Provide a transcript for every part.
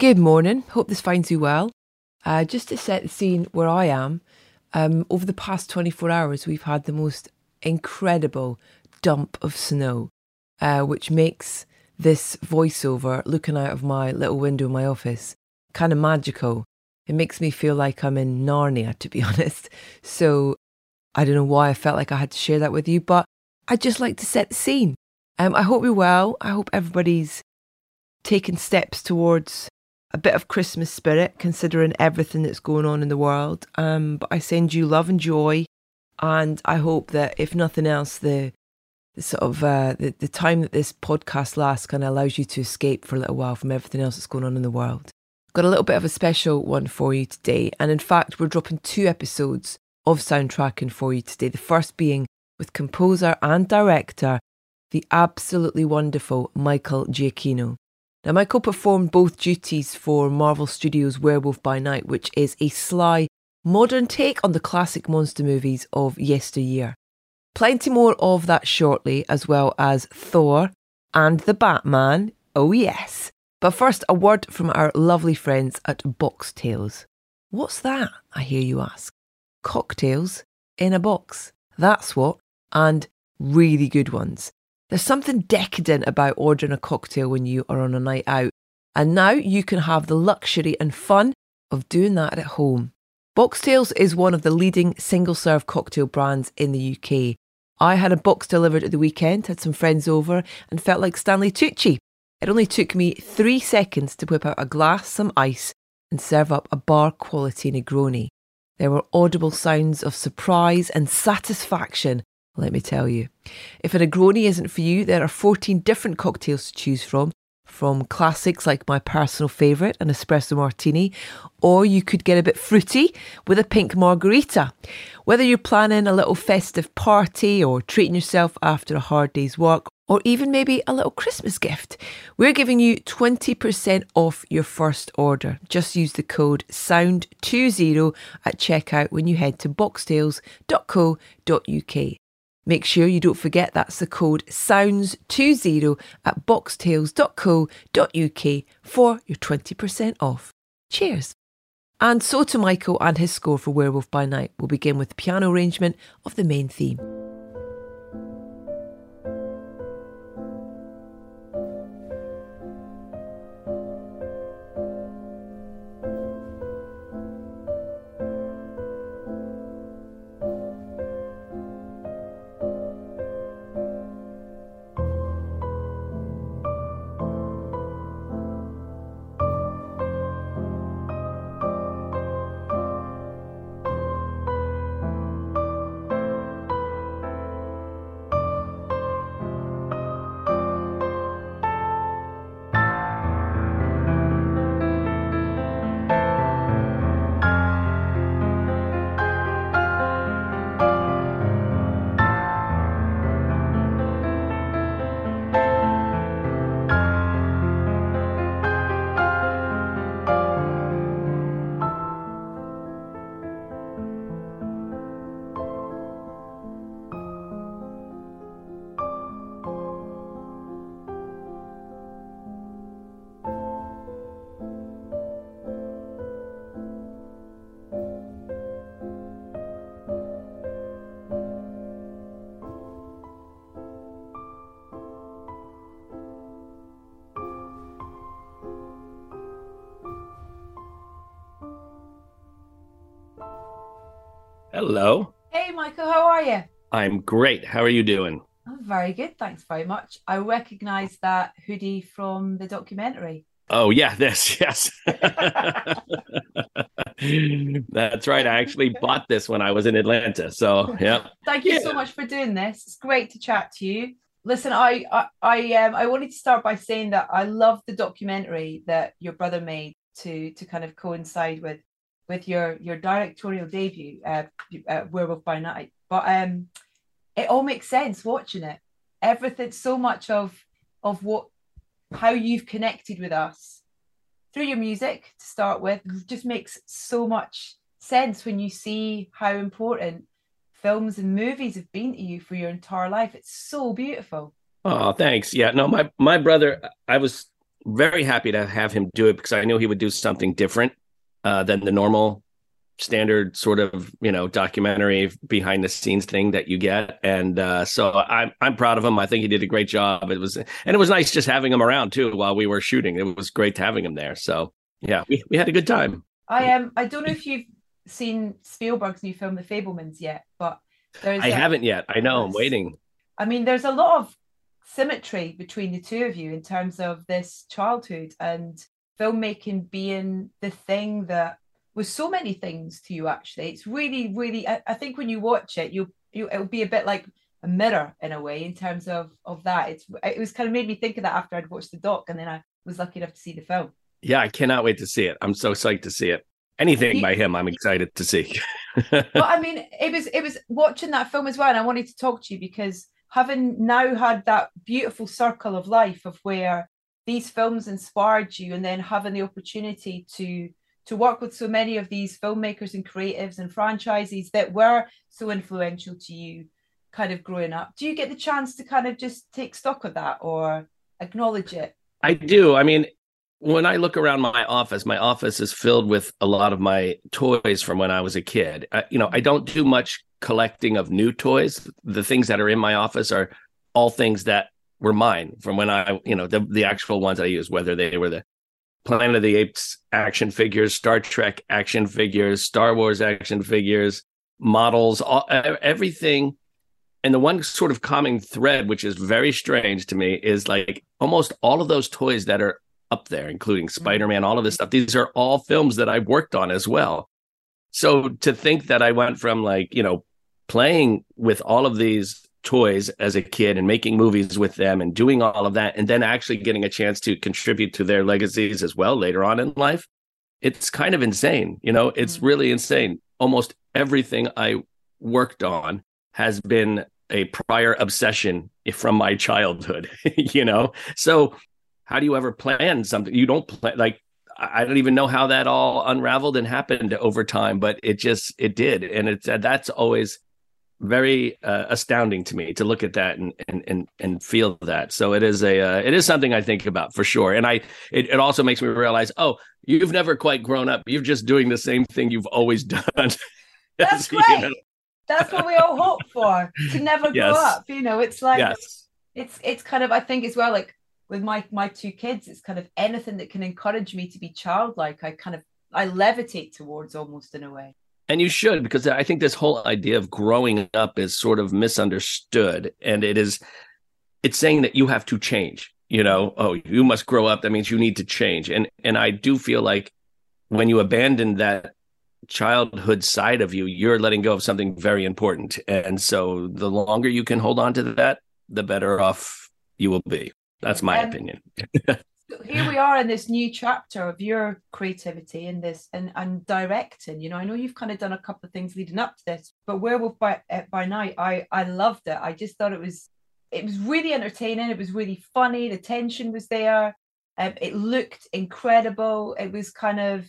Good morning. Hope this finds you well. Uh, just to set the scene where I am, um, over the past 24 hours, we've had the most incredible dump of snow, uh, which makes this voiceover looking out of my little window in my office kind of magical. It makes me feel like I'm in Narnia, to be honest. So I don't know why I felt like I had to share that with you, but I'd just like to set the scene. Um, I hope you're well. I hope everybody's taken steps towards a bit of Christmas spirit, considering everything that's going on in the world. Um, but I send you love and joy, and I hope that if nothing else, the, the sort of uh, the, the time that this podcast lasts kind of allows you to escape for a little while from everything else that's going on in the world. Got a little bit of a special one for you today, and in fact, we're dropping two episodes of soundtracking for you today. The first being with composer and director, the absolutely wonderful Michael Giacchino. Now, Michael performed both duties for Marvel Studios' Werewolf by Night, which is a sly, modern take on the classic monster movies of yesteryear. Plenty more of that shortly, as well as Thor and the Batman. Oh, yes. But first, a word from our lovely friends at Boxtails. What's that? I hear you ask. Cocktails in a box. That's what, and really good ones. There's something decadent about ordering a cocktail when you are on a night out, and now you can have the luxury and fun of doing that at home. Boxtails is one of the leading single serve cocktail brands in the UK. I had a box delivered at the weekend, had some friends over, and felt like Stanley Tucci. It only took me three seconds to whip out a glass, some ice, and serve up a bar quality Negroni. There were audible sounds of surprise and satisfaction let me tell you. If a Negroni isn't for you, there are 14 different cocktails to choose from, from classics like my personal favourite, an espresso martini, or you could get a bit fruity with a pink margarita. Whether you're planning a little festive party or treating yourself after a hard day's work, or even maybe a little Christmas gift, we're giving you 20% off your first order. Just use the code SOUND20 at checkout when you head to boxtails.co.uk. Make sure you don't forget that's the code SOUNDS20 at boxtails.co.uk for your 20% off. Cheers! And so to Michael and his score for Werewolf by Night. We'll begin with the piano arrangement of the main theme. Hello. Hey, Michael, how are you? I'm great. How are you doing? I'm very good. Thanks very much. I recognize that hoodie from the documentary. Oh, yeah, this, yes. That's right. I actually bought this when I was in Atlanta. So, yeah. Thank you yeah. so much for doing this. It's great to chat to you. Listen, I I I, um, I wanted to start by saying that I love the documentary that your brother made to to kind of coincide with with your your directorial debut, uh, uh, Werewolf by Night. But um, it all makes sense watching it. Everything, so much of of what how you've connected with us through your music to start with just makes so much sense when you see how important films and movies have been to you for your entire life. It's so beautiful. Oh, thanks. Yeah, no, my my brother, I was very happy to have him do it because I knew he would do something different uh, than the normal standard sort of you know documentary behind the scenes thing that you get. And uh, so i'm i'm proud of him. I think he did a great job. It was and it was nice just having him around too while we were shooting. It was great having him there. So yeah we, we had a good time. I am um, i don't know if you've seen spielberg's new film the fabelmans yet but there's i a, haven't yet. I know i'm waiting. I mean there's a lot of symmetry between the two of you in terms of this childhood and filmmaking being the thing that was so many things to you actually it's really really I, I, think when you watch it you you it'll be a bit like a mirror in a way in terms of of that. It's it was kind of made me think of that after I'd watched the doc and then I was lucky enough to see the film. Yeah I cannot wait to see it. I'm so psyched to see it. Anything he, by him I'm excited to see. But I mean it was it was watching that film as well and I wanted to talk to you because having now had that beautiful circle of life of where these films inspired you and then having the opportunity to to work with so many of these filmmakers and creatives and franchises that were so influential to you kind of growing up? Do you get the chance to kind of just take stock of that or acknowledge it? I do. I mean when i look around my office my office is filled with a lot of my toys from when i was a kid. You know i don't do much collecting of new toys. The things that are in my office are all things that were mine from when I, you know, the the actual ones I used, whether they were the Planet of the Apes action figures, Star Trek action figures, Star Wars action figures, models, all, everything. And the one sort of common thread, which is very strange to me, is like almost all of those toys that are up there, including mm-hmm. Spider Man, all of this stuff. These are all films that I've worked on as well. So to think that I went from like, you know, playing with all of these toys as a kid and making movies with them and doing all of that and then actually getting a chance to contribute to their legacies as well later on in life it's kind of insane you know? It's mm-hmm. really insane. Almost everything i worked on has been a prior obsession from my childhood you know? So how do you ever plan something? You don't plan like I don't even know how that all unraveled and happened over time, but it just it did, and it's that's always very uh, astounding to me to look at that and and and and feel that. So it is a uh, it is something I think about for sure. And I it, it also makes me realize, oh, you've never quite grown up. You're just doing the same thing you've always done. That's great. You know? That's what we all hope for to never yes. grow up. You know, it's like yes. it's it's kind of I think as well like with my my two kids, it's kind of anything that can encourage me to be childlike. I kind of I levitate towards almost in a way. And you should, because I think this whole idea of growing up is sort of misunderstood. And it is, it's saying that you have to change, you know, oh, you must grow up. That means you need to change. And, and I do feel like when you abandon that childhood side of you, you're letting go of something very important. And so the longer you can hold on to that, the better off you will be. That's my um, opinion. here we are in this new chapter of your creativity in this and, and directing. You know, I know you've kind of done a couple of things leading up to this, but Werewolf by uh, by Night, I I loved it. I just thought it was it was really entertaining. It was really funny. The tension was there. Um, it looked incredible. It was kind of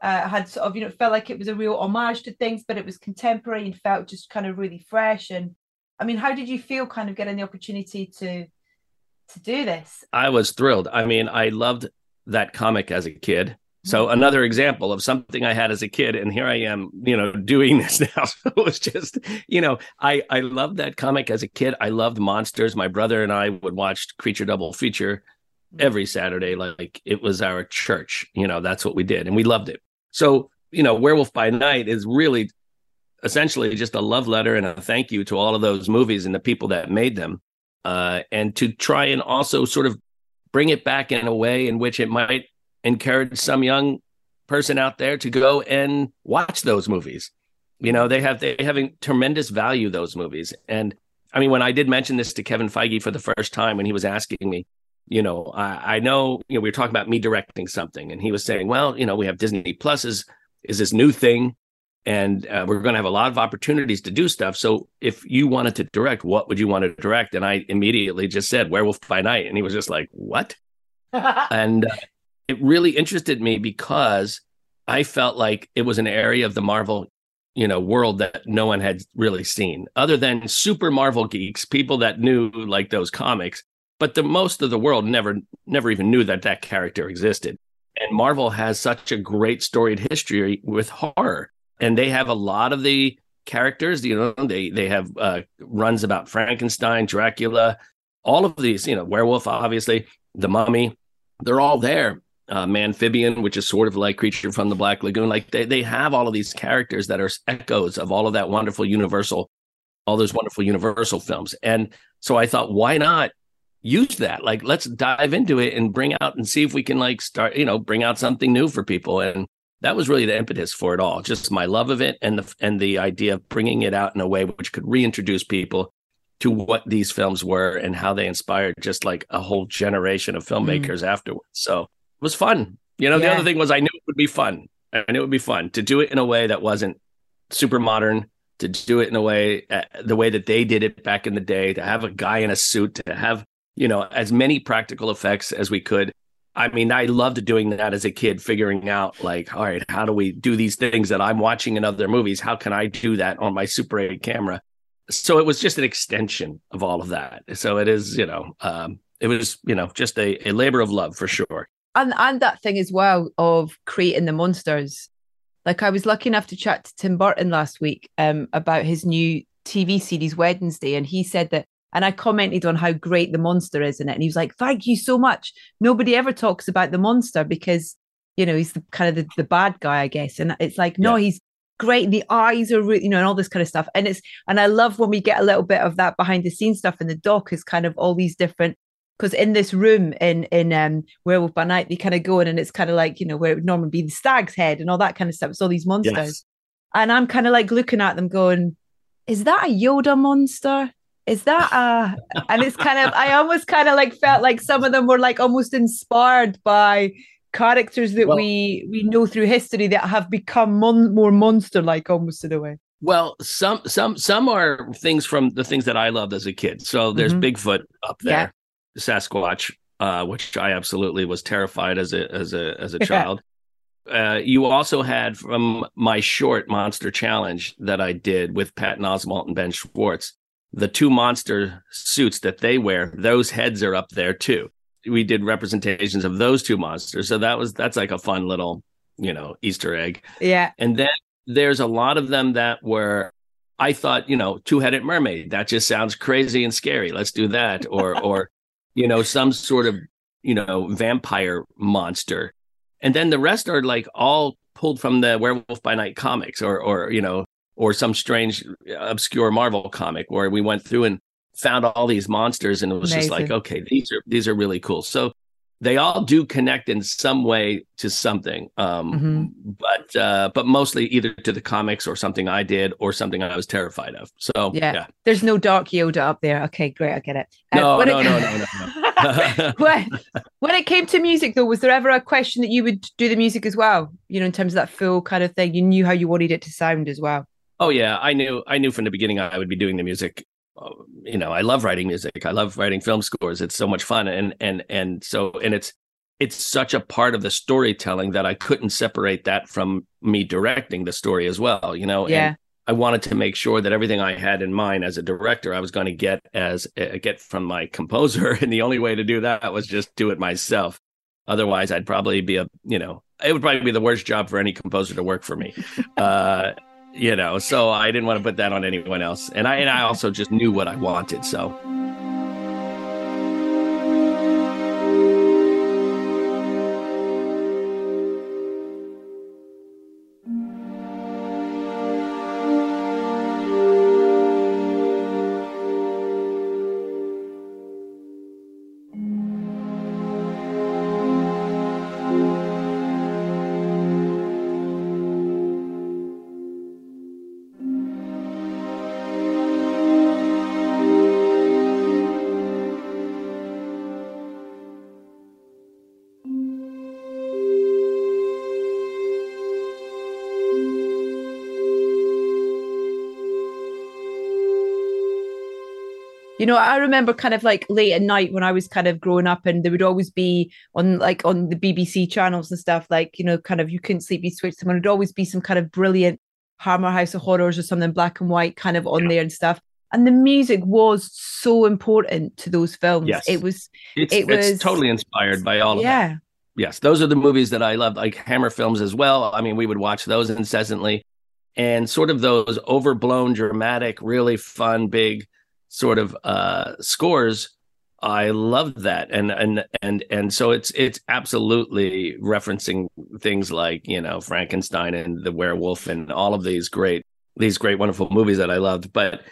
uh, had sort of you know felt like it was a real homage to things, but it was contemporary and felt just kind of really fresh. And I mean, how did you feel kind of getting the opportunity to to do this? I was thrilled. I mean, I loved that comic as a kid. So mm-hmm. another example of something I had as a kid, and here I am, you know, doing this now. So it was just, you know, I I loved that comic as a kid. I loved monsters. My brother and I would watch Creature Double Feature mm-hmm. every Saturday, like it was our church. You know, that's what we did, and we loved it. So you know, Werewolf by Night is really essentially just a love letter and a thank you to all of those movies and the people that made them uh, and to try and also sort of bring it back in a way in which it might encourage some young person out there to go and watch those movies. You know, they have they having tremendous value those movies. And I mean, when I did mention this to Kevin Feige for the first time when he was asking me, you know, I, I know, you know, we were talking about me directing something, and he was saying, well, you know, we have Disney Plus is is this new thing, and uh, we're going to have a lot of opportunities to do stuff. So if you wanted to direct, what would you want to direct? And I immediately just said Werewolf by Night, and he was just like, what? and uh, it really interested me because I felt like it was an area of the Marvel you know world that no one had really seen other than super marvel geeks people that knew like those comics but the most of the world never never even knew that that character existed and marvel has such a great storied history with horror and they have a lot of the characters you know they they have uh, runs about frankenstein dracula all of these you know werewolf obviously the mummy they're all there uh, Manphibian, which is sort of like Creature from the Black Lagoon. Like they, they have all of these characters that are echoes of all of that wonderful Universal, all those wonderful Universal films. And so I thought, why not use that? Like, let's dive into it and bring out and see if we can like start, you know, bring out something new for people. And that was really the impetus for it all. Just my love of it and the and the idea of bringing it out in a way which could reintroduce people to what these films were and how they inspired just like a whole generation of mm. filmmakers mm. afterwards. So it was fun. You know, yeah. the other thing was I knew it would be fun. I knew it would be fun to do it in a way that wasn't super modern, to do it in a way uh, the way that they did it back in the day, to have a guy in a suit, to have you know as many practical effects as we could. I mean, I loved doing that as a kid, figuring out like, all right, how do we do these things that I'm watching in other movies? How can I do that on my Super 8 camera? So it was just an extension of all of that. So it is, you know, um, it was, you know, just a, a labor of love for sure and and that thing as well of creating the monsters. Like I was lucky enough to chat to Tim Burton last week um, about his new TV series Wednesday, and he said that. And I commented on how great the monster is in it, and he was like, "Thank you so much." Nobody ever talks about the monster because you know he's the kind of the, the bad guy, I guess. And it's like, no, yeah. he's great. The eyes are, you know, and all this kind of stuff. And it's, and I love when we get a little bit of that behind the scenes stuff in the doc is kind of all these different because in this room in in um Werewolf by Night, they kind of go in and it's kind of like you know where it would normally be the stag's head and all that kind of stuff. It's all these monsters, yes. and I'm kind of like looking at them, going, "Is that a Yoda monster? Is that a?" and it's kind of I almost kind of like felt like some of them were like almost inspired by characters that well, we we know through history that have become mon- more monster like almost in a way. Well, some some some are things from the things that I loved as a kid. So there's mm-hmm. Bigfoot up there. Yeah. Sasquatch, uh, which I absolutely was terrified as a as a as a child. Uh, you also had from my short monster challenge that I did with Patton Oswalt and Ben Schwartz, the two monster suits that they wear, those heads are up there too. We did representations of those two monsters. So that was that's like a fun little, you know, Easter egg. Yeah. And then there's a lot of them that were I thought, you know, two-headed mermaid. That just sounds crazy and scary. Let's do that. Or or you know, some sort of, you know, vampire monster. And then the rest are like all pulled from the Werewolf by Night comics or, or, you know, or some strange, obscure Marvel comic where we went through and found all these monsters and it was Amazing. just like, okay, these are, these are really cool. So they all do connect in some way to something um, mm-hmm. but uh, but mostly either to the comics or something i did or something i was terrified of so yeah, yeah. there's no dark yoda up there okay great i get it uh, no, no, it, no, no no no when, when it came to music though was there ever a question that you would do the music as well you know in terms of that full kind of thing you knew how you wanted it to sound as well oh yeah i knew i knew from the beginning i would be doing the music you know i love writing music i love writing film scores it's so much fun and and and so and it's it's such a part of the storytelling that i couldn't separate that from me directing the story as well you know yeah. And i wanted to make sure that everything i had in mind as a director i was going to get as uh, get from my composer and the only way to do that was just do it myself. Otherwise i'd probably be a you know it would probably be the worst job for any composer to work for me. Uh you know so i didn't want to put that on anyone else. And i and i also just knew what i wanted so You know, I remember kind of like late at night when I was kind of growing up, and there would always be on like on the BBC channels and stuff, like, you know, kind of you couldn't sleep, you switched them, and it'd always be some kind of brilliant Hammer House of Horrors or something black and white kind of on yeah. there and stuff. And the music was so important to those films. Yes. It was it's, it was it's totally inspired by all of yeah. that. Yes. Those are the movies that I loved, like Hammer films as well. I mean, we would watch those incessantly. And sort of those overblown, dramatic, really fun, big sort of uh, scores. I love that, and and and and so it's it's absolutely referencing things like you know Frankenstein and the werewolf and all of these great these great wonderful movies that I loved, but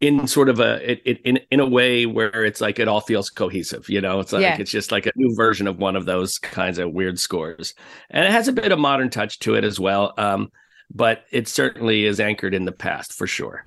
in sort of a it, it, in in a way where it's like it all feels cohesive you know it's like yeah. it's just like a new version of one of those kinds of weird scores and it has a bit of modern touch to it as well um, but it certainly is anchored in the past for sure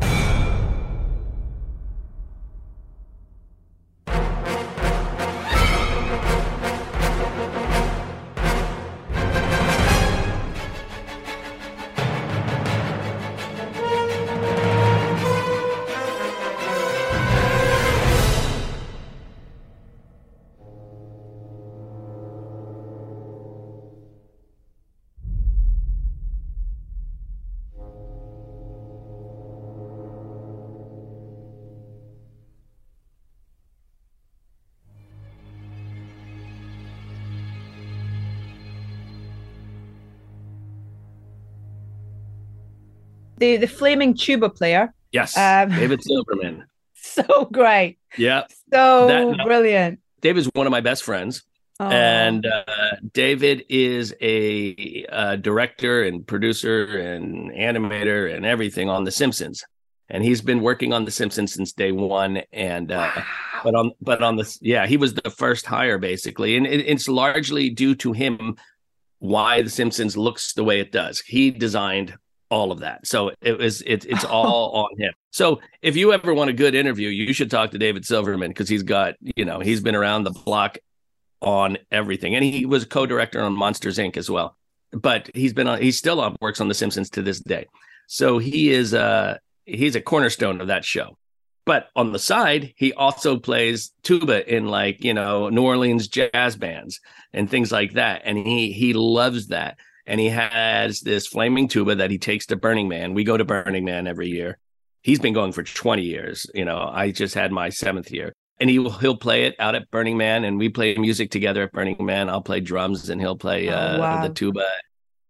the the flaming tuba player. Yes, um, David Silverman. So great. Yeah. So that, brilliant. David's one of my best friends. Oh. And uh, David is a, a, director and producer and animator and everything on The Simpsons. And he's been working on The Simpsons since day one. And uh, wow. but on but on the yeah, he was the first hire basically, and it, it's largely due to him why The Simpsons looks the way it does. He designed all of that. So it was it, it's all on him. So if you ever want a good interview, you should talk to David Silverman because he's got you know he's been around the block on everything, and he was co-director on Monsters Inc. as well. But he's been on he's still on works on The Simpsons to this day. So he is uh he's a cornerstone of that show. But on the side, he also plays tuba in like you know New Orleans jazz bands and things like that, and he he loves that and he has this flaming tuba that he takes to Burning Man. We go to Burning Man every year. He's been going for 20 years. You know, I just had my seventh year. And he will he'll play it out at Burning Man, and we play music together at Burning Man. I'll play drums, and he'll play oh, uh, wow. the tuba.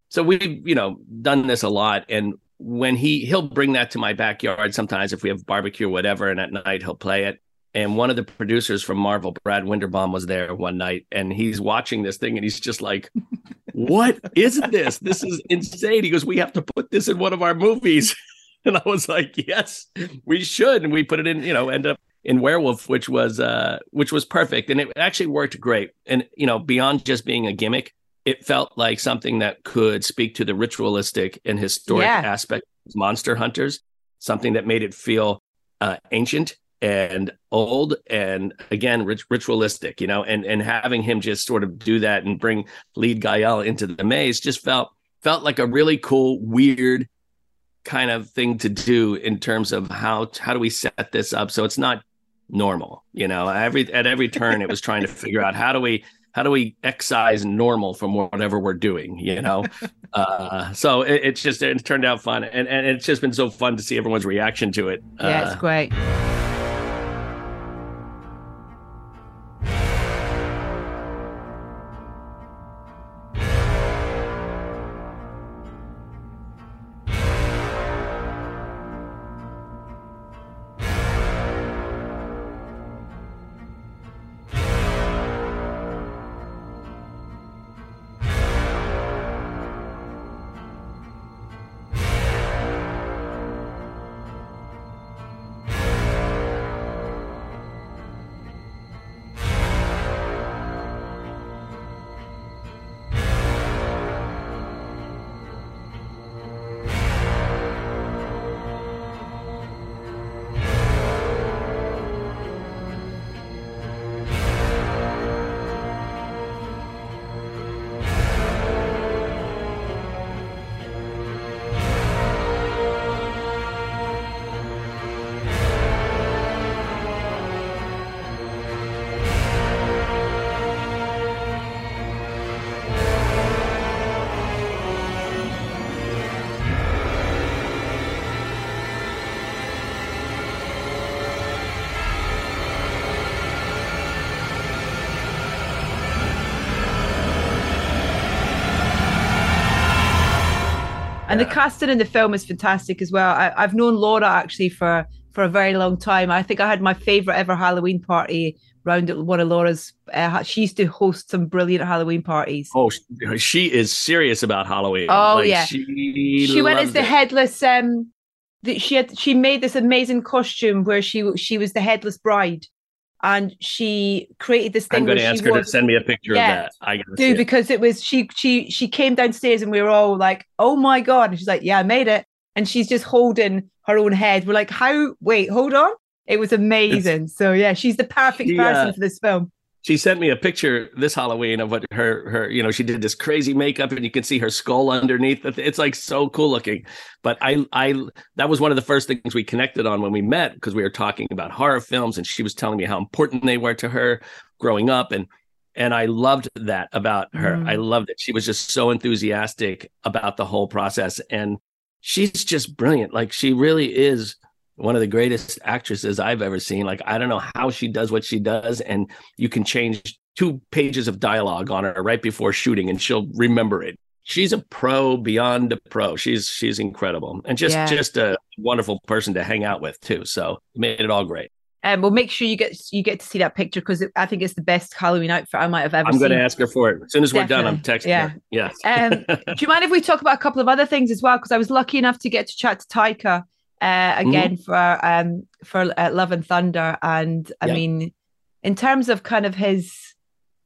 So we've you know done this a lot, and when he he'll bring that to my backyard sometimes if we have barbecue or whatever, and at night he'll play it and one of the producers from Marvel, Brad Winderbaum, was there one night, and he's watching this thing, and he's just like, "What is this? This is insane." He goes, "We have to put this in one of our movies," and I was like, "Yes, we should." And we put it in, you know, end up in Werewolf, which was uh, which was perfect, and it actually worked great. And you know, beyond just being a gimmick, it felt like something that could speak to the ritualistic and historic yeah. aspect of monster hunters, something that made it feel uh, ancient and old and again rit- ritualistic you know and and having him just sort of do that and bring lead Gael into the maze just felt felt like a really cool weird kind of thing to do in terms of how how do we set this up so it's not normal you know? Every at every turn it was trying to figure out how do we how do we excise normal from whatever we're doing you know? Uh, so it, it's just it turned out fun and and it's just been so fun to see everyone's reaction to it. Yeah uh, it's great And the casting in the film is fantastic as well. I, I've known Laura actually for for a very long time. I think I had my favorite ever Halloween party round at one of Laura's. Uh, she used to host some brilliant Halloween parties. Oh, she is serious about Halloween. Oh like, yeah, she, she went as the it. headless. Um, she had she made this amazing costume where she she was the headless bride and she created this thing. I'm going to ask her was, to send me a picture yeah, of that. I do because it was she she she came downstairs and we were all like, "Oh my god!" And she's like, "Yeah, I made it." And she's just holding her own head. We're like, "How? Wait, hold on." It was amazing. It's, so yeah, she's the perfect she, person uh, for this film she sent me a picture this Halloween of what her her you know she did this crazy makeup and you can see her skull underneath. It's like so cool looking. But I I that was one of the first things we connected on when we met because we were talking about horror films and she was telling me how important they were to her growing up and and I loved that about her. Mm. I loved it. She was just so enthusiastic about the whole process and she's just brilliant. Like she really is one of the greatest actresses I've ever seen. Like, I don't know how she does what she does. And you can change two pages of dialogue on her right before shooting and she'll remember it. She's a pro beyond a pro. She's she's incredible and just yeah. just a wonderful person to hang out with too. So made it all great. Um, well, make sure you get you get to see that picture because I think it's the best Halloween outfit I might have ever. I'm going to ask her for it as soon as Definitely. we're done. I'm texting yeah. her. Yes. um, do you mind if we talk about a couple of other things as well? Because I was lucky enough to get to chat to Taika uh, again mm-hmm. for um for uh, Love and Thunder, and I mean, in terms of kind of his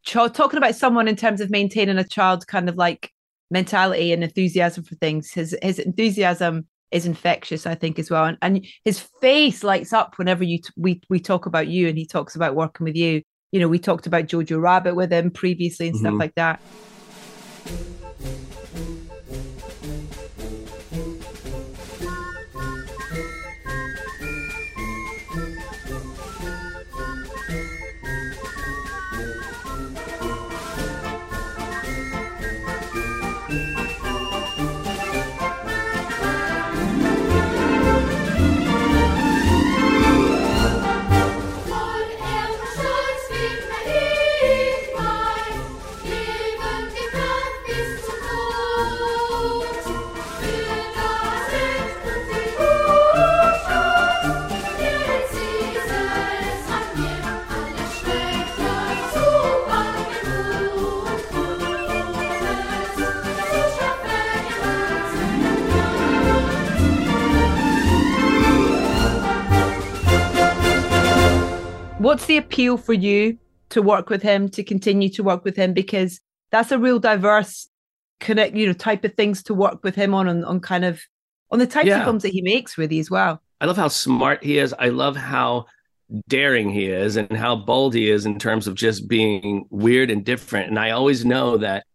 ch- talking about someone in terms of maintaining a child kind of like mentality and enthusiasm for things. His his enthusiasm is infectious, I think, as well, and and his face lights up whenever you t- we we talk about you, and he talks about working with you. You know, we talked about Jojo Rabbit with him previously and mm-hmm. stuff like that. Appeal for you to work with him, to continue to work with him? Because that's a real diverse connect, you know, type of things to work with him on, on, on kind of on the types yeah. of films that he makes really as well. I love how smart he is. I love how daring he is and how bold he is in terms of just being weird and different. And I always know that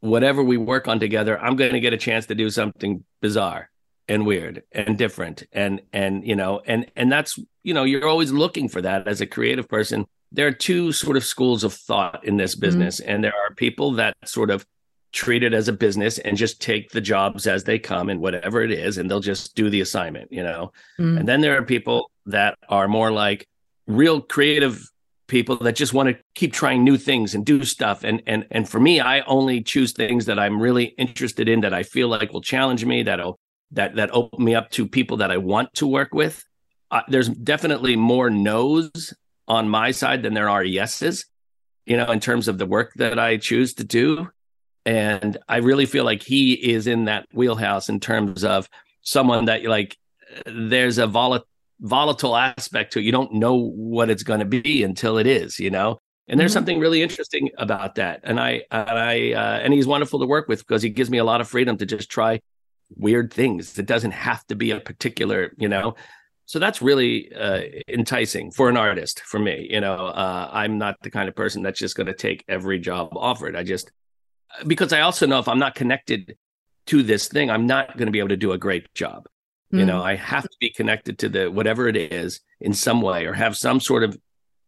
whatever we work on together, I'm going to get a chance to do something bizarre and weird and different and and you know and and that's you know you're always looking for that as a creative person there are two sort of schools of thought in this mm-hmm. business mm-hmm. and there are people that sort of treat it as a business and just take the jobs as they come and whatever it is and they'll just do the assignment you know mm-hmm. and then there are people that are more like real creative people that just want to keep trying new things and do stuff and and and for me I only choose things that I'm really interested in that I feel like will challenge me that'll that that open me up to people that I want to work with. Uh, there's definitely more no's on my side than there are yeses, you know, in terms of the work that I choose to do. And I really feel like he is in that wheelhouse in terms of someone that like there's a volatile volatile aspect to it. You don't know what it's going to be until it is, you know. And there's mm-hmm. something really interesting about that. And I and I uh, and he's wonderful to work with because he gives me a lot of freedom to just try weird things. It doesn't have to be a particular, you know. So that's really uh, enticing for an artist. For me, you know, uh, I'm not the kind of person that's just going to take every job offered. I just because I also know if I'm not connected to this thing, I'm not going to be able to do a great job. Mm. You know, mm. I have to be connected to the whatever it is in some way, or have some sort of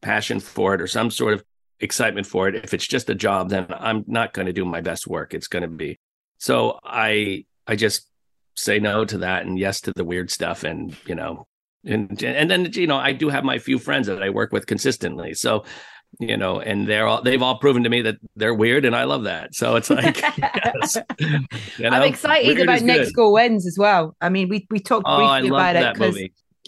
passion for it, or some sort of excitement for it. If it's just a job, then I'm not going to do my best work. It's going to be so. I I just say no to that and yes to the weird stuff and you know and and then you know I do have my few friends that I work with consistently so you know, and they're all they've all proven to me that they're weird, and I love that. So it's like, yes, you know, I'm excited about Next Goal Wins as well. I mean, we we talked oh, briefly about it because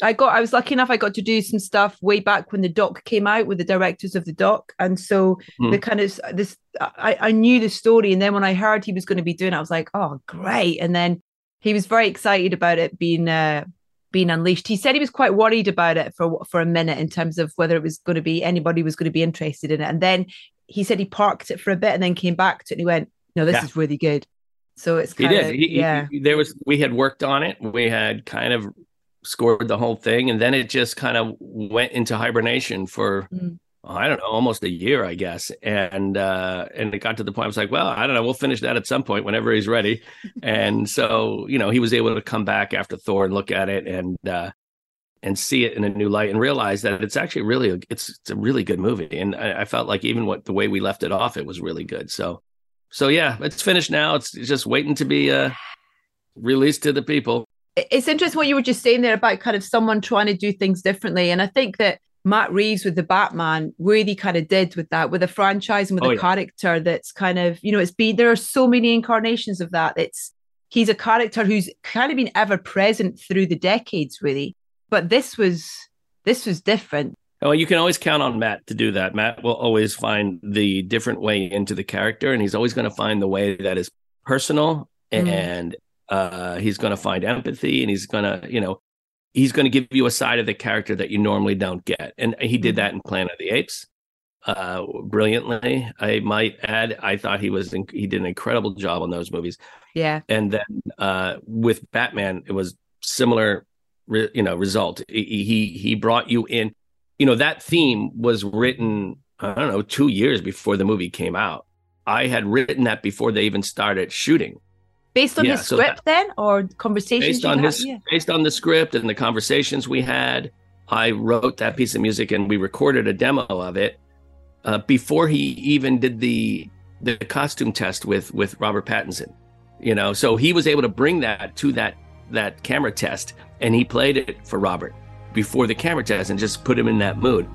I got I was lucky enough I got to do some stuff way back when the doc came out with the directors of the doc, and so mm. the kind of this I I knew the story, and then when I heard he was going to be doing, it, I was like, oh great, and then he was very excited about it being uh, being unleashed. He said he was quite worried about it for for a minute in terms of whether it was going to be anybody was going to be interested in it. And then he said he parked it for a bit and then came back to it and he went, "No, this yeah. is really good." So it's kind he did. Of, he, yeah. He, there was we had worked on it. We had kind of scored the whole thing, and then it just kind of went into hibernation for. Mm. I don't know, almost a year, I guess. And uh, and it got to the point I was like, well, I don't know, we'll finish that at some point whenever he's ready. and so, you know, he was able to come back after Thor and look at it and uh, and see it in a new light and realize that it's actually really a, it's it's a really good movie. And I, I felt like even what the way we left it off, it was really good. So so yeah, it's finished now. It's just waiting to be uh, released to the people. It's interesting what you were just saying there about kind of someone trying to do things differently, and I think that Matt Reeves with the Batman really kind of did with that, with a franchise and with oh, a yeah. character that's kind of, you know, it's been there are so many incarnations of that. It's he's a character who's kind of been ever present through the decades, really. But this was this was different. Well, you can always count on Matt to do that. Matt will always find the different way into the character, and he's always going to find the way that is personal mm. and uh, he's going to find empathy and he's going to, you know, he's going to give you a side of the character that you normally don't get. And he did mm-hmm. that in Planet of the Apes uh, brilliantly. I might add, I thought he was he did an incredible job on those movies. Yeah. And then uh, with Batman, it was similar, re, you know, result. He, he he brought you in. You know that theme was written. I don't know, two years before the movie came out. I had written that before they even started shooting based on yeah, his so script that, then or conversations based on his yeah. based on the script and the conversations we had i wrote that piece of music and we recorded a demo of it uh, before he even did the the costume test with with robert pattinson you know? So he was able to bring that to that that camera test and he played it for robert before the camera test and just put him in that mood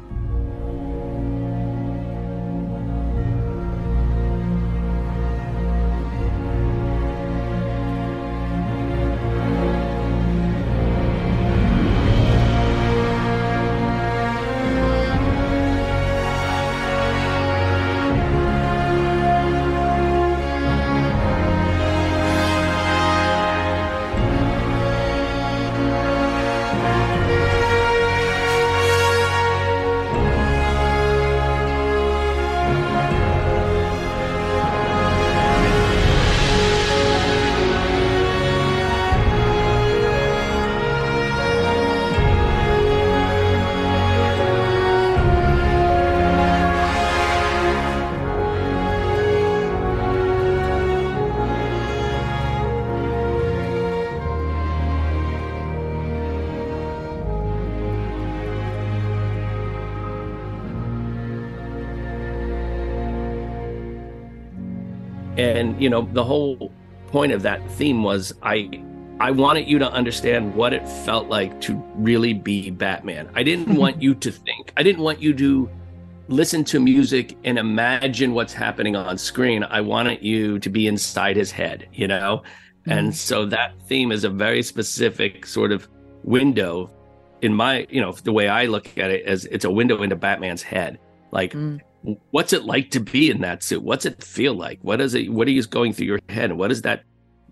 and you know the whole point of that theme was i i wanted you to understand what it felt like to really be batman. I didn't want you to think. I didn't want you to listen to music and imagine what's happening on screen. I wanted you to be inside his head you know? Mm-hmm. and so that theme is a very specific sort of window in my you know the way i look at it as it's a window into batman's head. Like mm what's it like to be in that suit? What's it feel like? What is it? What are you going through your head? What does that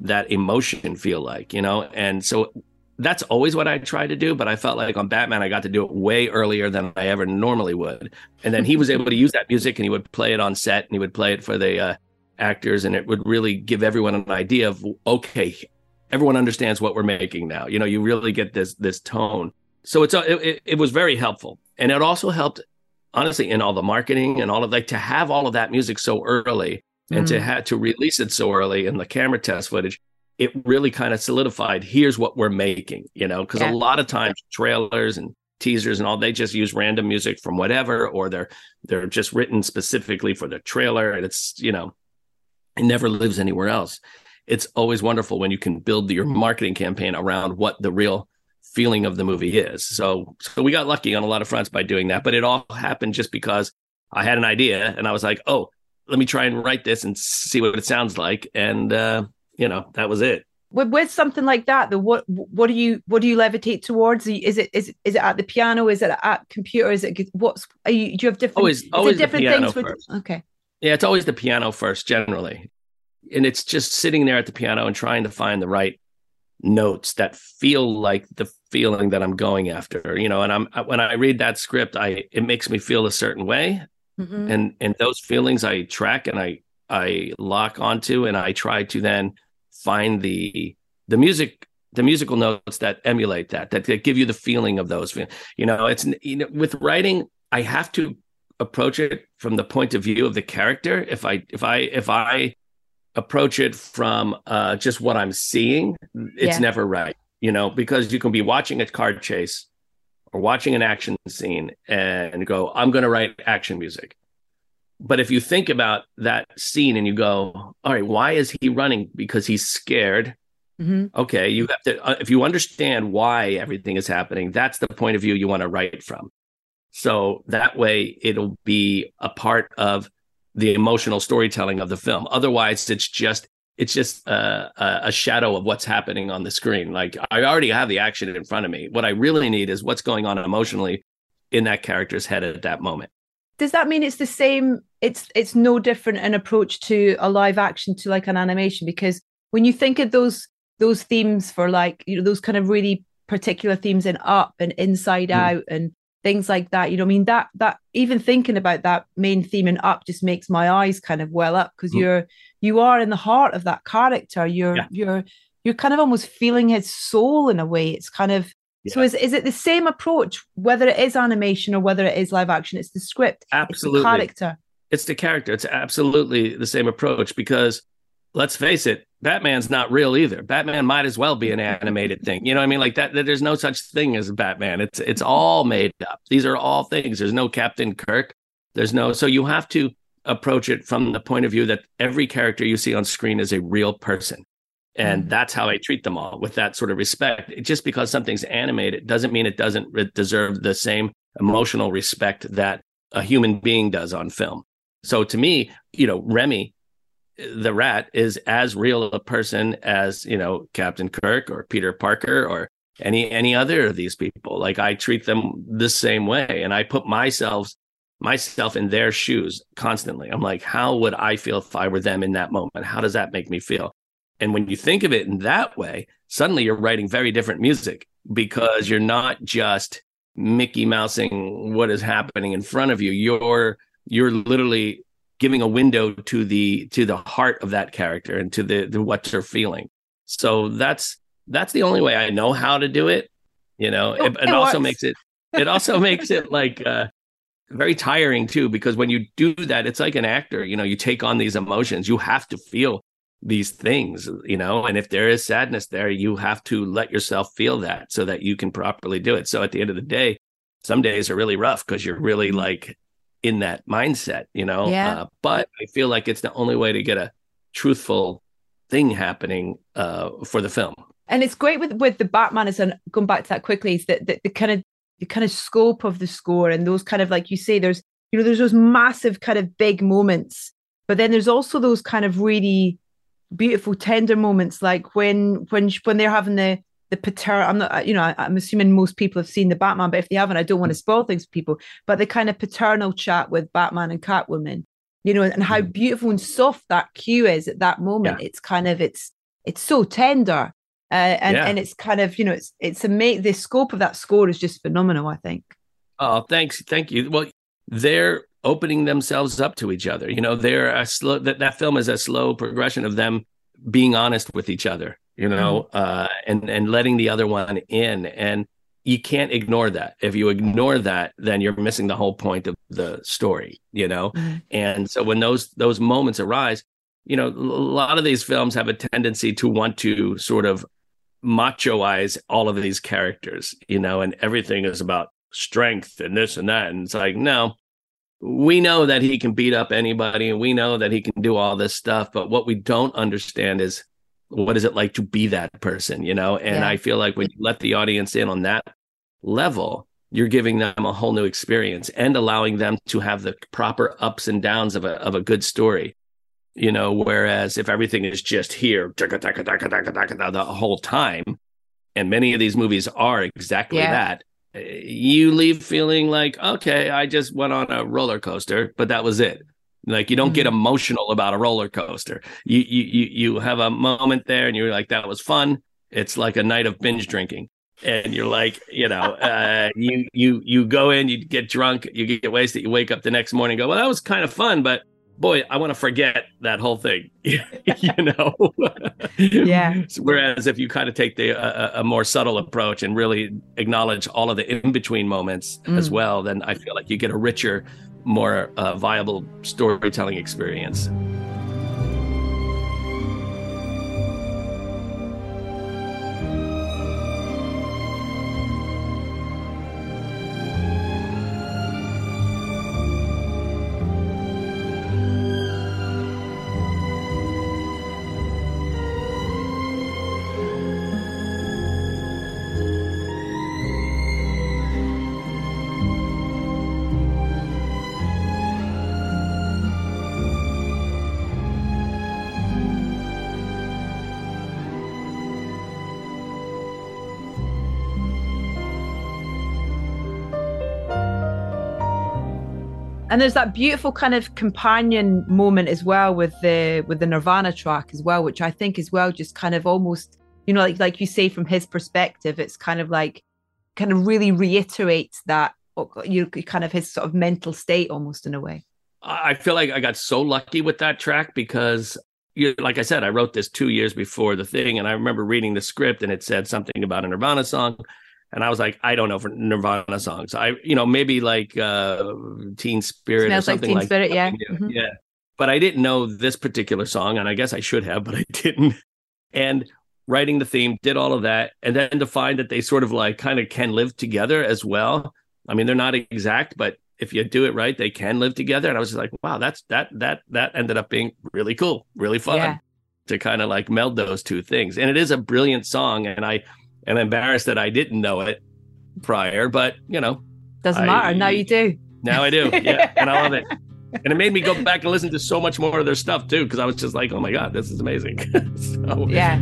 that emotion feel like? You know, and so that's always what I try to do. But I felt like on Batman, I got to do it way earlier than I ever normally would. And then he was able to use that music, and he would play it on set, and he would play it for the uh, actors, and it would really give everyone an idea of okay, everyone understands what we're making now. You know, you really get this this tone. So it's a, it, it was very helpful, and it also helped honestly in all the marketing and all of like to have all of that music so early and to mm. have to release it so early in the camera test footage it really kind of solidified here's what we're making you know because yeah. a lot of times trailers and teasers and all they just use random music from whatever or they're they're just written specifically for the trailer and it's you know it never lives anywhere else it's always wonderful when you can build your marketing campaign around what the real feeling of the movie is. So so we got lucky on a lot of fronts by doing that, but it all happened just because I had an idea and I was like, oh, let me try and write this and see what it sounds like. And, uh, you know, that was it. With, with something like that, the what what do you what do you levitate towards? Is it is it, is it at the piano? Is it at computer? Is it what's are you? Do you have different? Always, always different things. For, okay. Yeah, it's always the piano first, generally, and it's just sitting there at the piano and trying to find the right notes that feel like the feeling that I'm going after. You know, and I'm when I read that script, I it makes me feel a certain way, mm-hmm. and and those feelings I track and I I lock onto, and I try to then find the the music the musical notes that emulate that, that that give you the feeling of those you know it's you know with writing i have to approach it from the point of view of the character if i if i if i approach it from uh just what i'm seeing it's yeah. never right you know because you can be watching a card chase or watching an action scene and go i'm going to write action music but if you think about that scene and you go, all right, why is he running? Because he's scared. Mm-hmm. Okay, you have to. Uh, if you understand why everything is happening, that's the point of view you want to write from. So that way, it'll be a part of the emotional storytelling of the film. Otherwise, it's just it's just uh, a shadow of what's happening on the screen. Like I already have the action in front of me. What I really need is what's going on emotionally in that character's head at that moment does that mean it's the same it's it's no different an approach to a live action to like an animation because when you think of those those themes for like you know those kind of really particular themes in up and inside mm. out and things like that you know i mean that that even thinking about that main theme in up just makes my eyes kind of well up because mm. you're you are in the heart of that character you're yeah. you're you're kind of almost feeling his soul in a way it's kind of yeah. So is is it the same approach whether it is animation or whether it is live action? It's the script, absolutely it's the character. It's the character. It's absolutely the same approach because let's face it, Batman's not real either. Batman might as well be an animated thing. You know what I mean? Like that, that there's no such thing as Batman. It's it's all made up. These are all things. There's no Captain Kirk. There's no so you have to approach it from the point of view that every character you see on screen is a real person. And mm. that's how I treat them all with that sort of respect. Just because something's animated doesn't mean it doesn't deserve the same emotional respect that a human being does on film. So to me, you know, Remy, the rat, is as real a person as, you know, Captain Kirk or Peter Parker or any any other of these people. Like I treat them the same way. And I put myself myself in their shoes constantly. I'm like, how would I feel if I were them in that moment? How does that make me feel? And when you think of it in that way, suddenly you're writing very different music because you're not just Mickey Mousing what is happening in front of you. You're you're literally giving a window to the to the heart of that character and to the, the what they're feeling. So that's that's the only way I know how to do it. You know, it, it, it also makes it it also makes it like uh very tiring too because when you do that it's like an actor you know you take on these emotions you have to feel these things, you know, and if there is sadness there, you have to let yourself feel that so that you can properly do it. So at the end of the day, some days are really rough because you're really like in that mindset, you know. Yeah. Uh, but I feel like it's the only way to get a truthful thing happening uh, for the film. And it's great with with the Batman is and going back to that quickly is that the, the kind of the kind of scope of the score and those kind of like you say there's you know there's those massive kind of big moments but then there's also those kind of really beautiful tender moments like when when when they're having the the paternal i'm not you know i'm assuming most people have seen the batman but if they haven't i don't want to spoil things for people but the kind of paternal chat with batman and catwoman you know and how mm-hmm. beautiful and soft that cue is at that moment yeah. it's kind of it's it's so tender uh, and yeah. and it's kind of you know it's it's amazing the scope of that score is just phenomenal i think oh thanks thank you well they're opening themselves up to each other. You know, they're a slow that that film is a slow progression of them being honest with each other. You know, mm-hmm. uh, and and letting the other one in, and you can't ignore that. If you ignore that, then you're missing the whole point of the story. You know, mm-hmm. and so when those those moments arise, you know, a lot of these films have a tendency to want to sort of machoize all of these characters. You know, and everything is about strength and this and that, and it's like no we know that he can beat up anybody and we know that he can do all this stuff but what we don't understand is what is it like to be that person you know and yeah. i feel like when you let the audience in on that level you're giving them a whole new experience and allowing them to have the proper ups and downs of a of a good story. You know, whereas if everything is just here the whole time, and many of these movies are exactly yeah. that, eh, you leave feeling like, okay, I just went on a roller coaster, but that was it. Like you don't mm-hmm. get emotional about a roller coaster. You you you have a moment there, and you're like, that was fun. It's like a night of binge drinking and you're like, you know, uh, you you you go in, you get drunk, you get wasted, you wake up the next morning, go, well, that was kind of fun, but boy, I want to forget that whole thing, you know. yeah. Whereas if you kind of take the uh, a more subtle approach and really acknowledge all of the in between moments mm. as well, then I feel like you get a richer, more uh, viable storytelling experience. And there's that beautiful kind of companion moment as well with the with the nirvana track as well which i think as well just kind of almost you know like like you say from his perspective it's kind of like kind of really reiterates that you kind of his sort of mental state almost in a way. I feel like i got so lucky with that track because you, like i said i wrote this two years before the thing and i remember reading the script and it said something about a nirvana song and I was like, I don't know for Nirvana songs. I, you know, maybe like uh Teen Spirit Smells or something like Teen like Spirit, yeah. Yeah. Mm-hmm. yeah. But I didn't know this particular song, and I guess I should have, but I didn't. And writing the theme, did all of that, and then to find that they sort of like kind of can live together as well. I mean, they're not exact, but if you do it right, they can live together. And I was just like, wow, that's that that that ended up being really cool, really fun yeah. to kind of like meld those two things. And it is a brilliant song, and I am embarrassed that I didn't know it prior, but you know, doesn't I, matter. Now you do. Now I do. Yeah, and I love it. And it made me go back and listen to so much more of their stuff too, because I was just like, oh my god, this is amazing. so, yeah.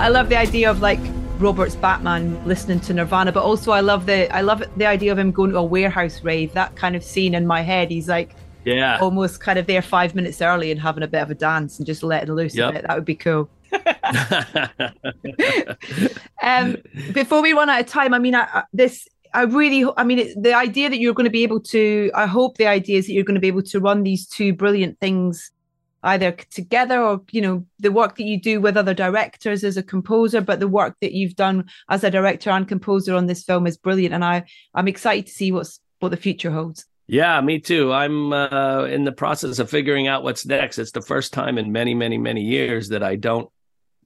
I love the idea of like Robert's Batman listening to Nirvana, but also I love the I love the idea of him going to a warehouse rave. That kind of scene in my head. He's like, yeah, almost kind of there five minutes early and having a bit of a dance and just letting loose yep. a bit. That would be cool. um, before we run out of time, I mean, I, this I really, I mean, it, the idea that you're going to be able to, I hope the idea is that you're going to be able to run these two brilliant things either together or you know the work that you do with other directors as a composer but the work that you've done as a director and composer on this film is brilliant and i i'm excited to see what's what the future holds. Yeah me too. I'm uh, in the process of figuring out what's next. It's the first time in many many many years that i don't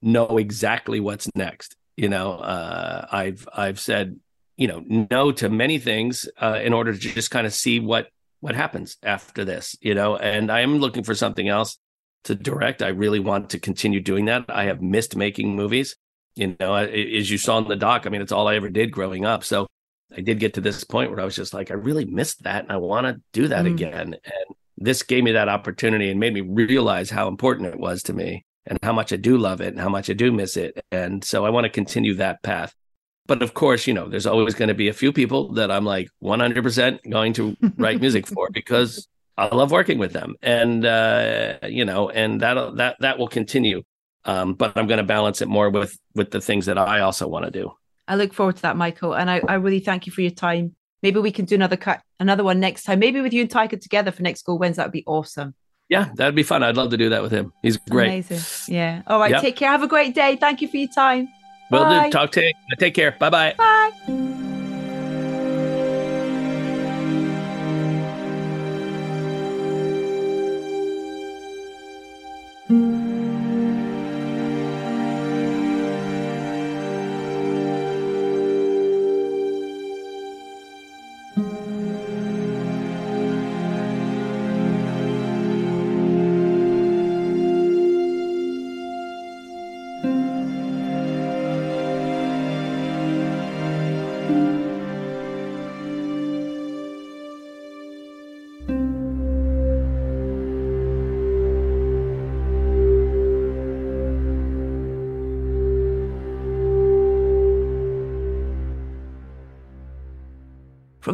know exactly what's next you know? Uh, i've i've said you know no to many things uh, in order to just kind of see what what happens after this you know? And i am looking for something else to direct. I really want to continue doing that. I have missed making movies. You know, as you saw in the doc, I mean, it's all I ever did growing up. So I did get to this point where I was just like, I really missed that and I want to do that mm. again. And this gave me that opportunity and made me realize how important it was to me and how much I do love it and how much I do miss it. And so I want to continue that path. But of course, you know, there's always going to be a few people that I'm like 100% going to write music for because I love working with them, and uh, you know, and that that that will continue. Um, but I'm going to balance it more with with the things that I also want to do. I look forward to that, Michael, and I, I really thank you for your time. Maybe we can do another cut, another one next time. Maybe with you and Taika together for Next Goal Wins. That would be awesome. Yeah, that'd be fun. I'd love to do that with him. He's great. Amazing. Yeah. All right. Yep. Take care. Have a great day. Thank you for your time. Will do. Talk to you. Take care. Bye-bye. Bye.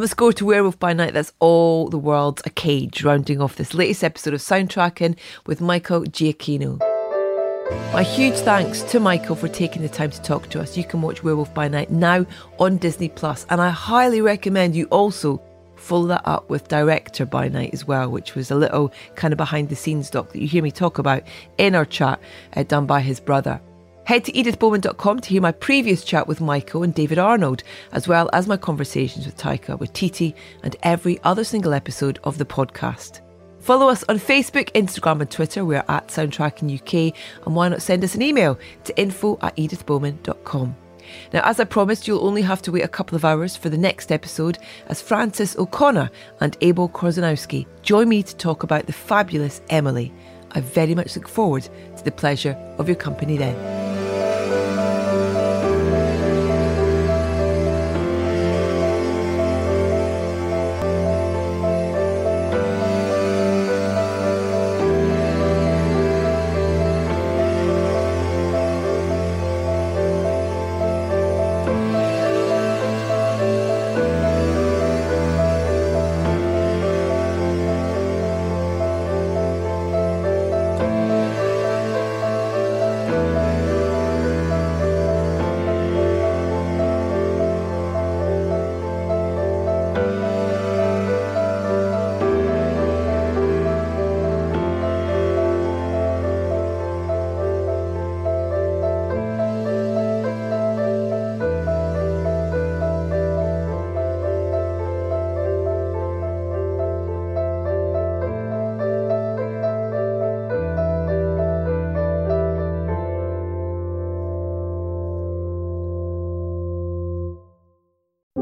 From the score to Werewolf by Night, that's all the world's a cage, rounding off this latest episode of Soundtracking with Michael Giacchino. My huge thanks to Michael for taking the time to talk to us. You can watch Werewolf by Night now on Disney Plus, and I highly recommend you also follow that up with Director by Night as well, which was a little kind of behind the scenes doc that you hear me talk about in our chat uh, done by his brother. Head to edithbowman.com to hear my previous chat with Michael and David Arnold, as well as my conversations with Taika, with Titi, and every other single episode of the podcast. Follow us on Facebook, Instagram, and Twitter. We're at Soundtracking UK, and why not send us an email to info at edithbowman.com. Now, as I promised, you'll only have to wait a couple of hours for the next episode as Frances O'Connor and Abel Korzeniowski join me to talk about the fabulous Emily. I very much look forward to the pleasure of your company then.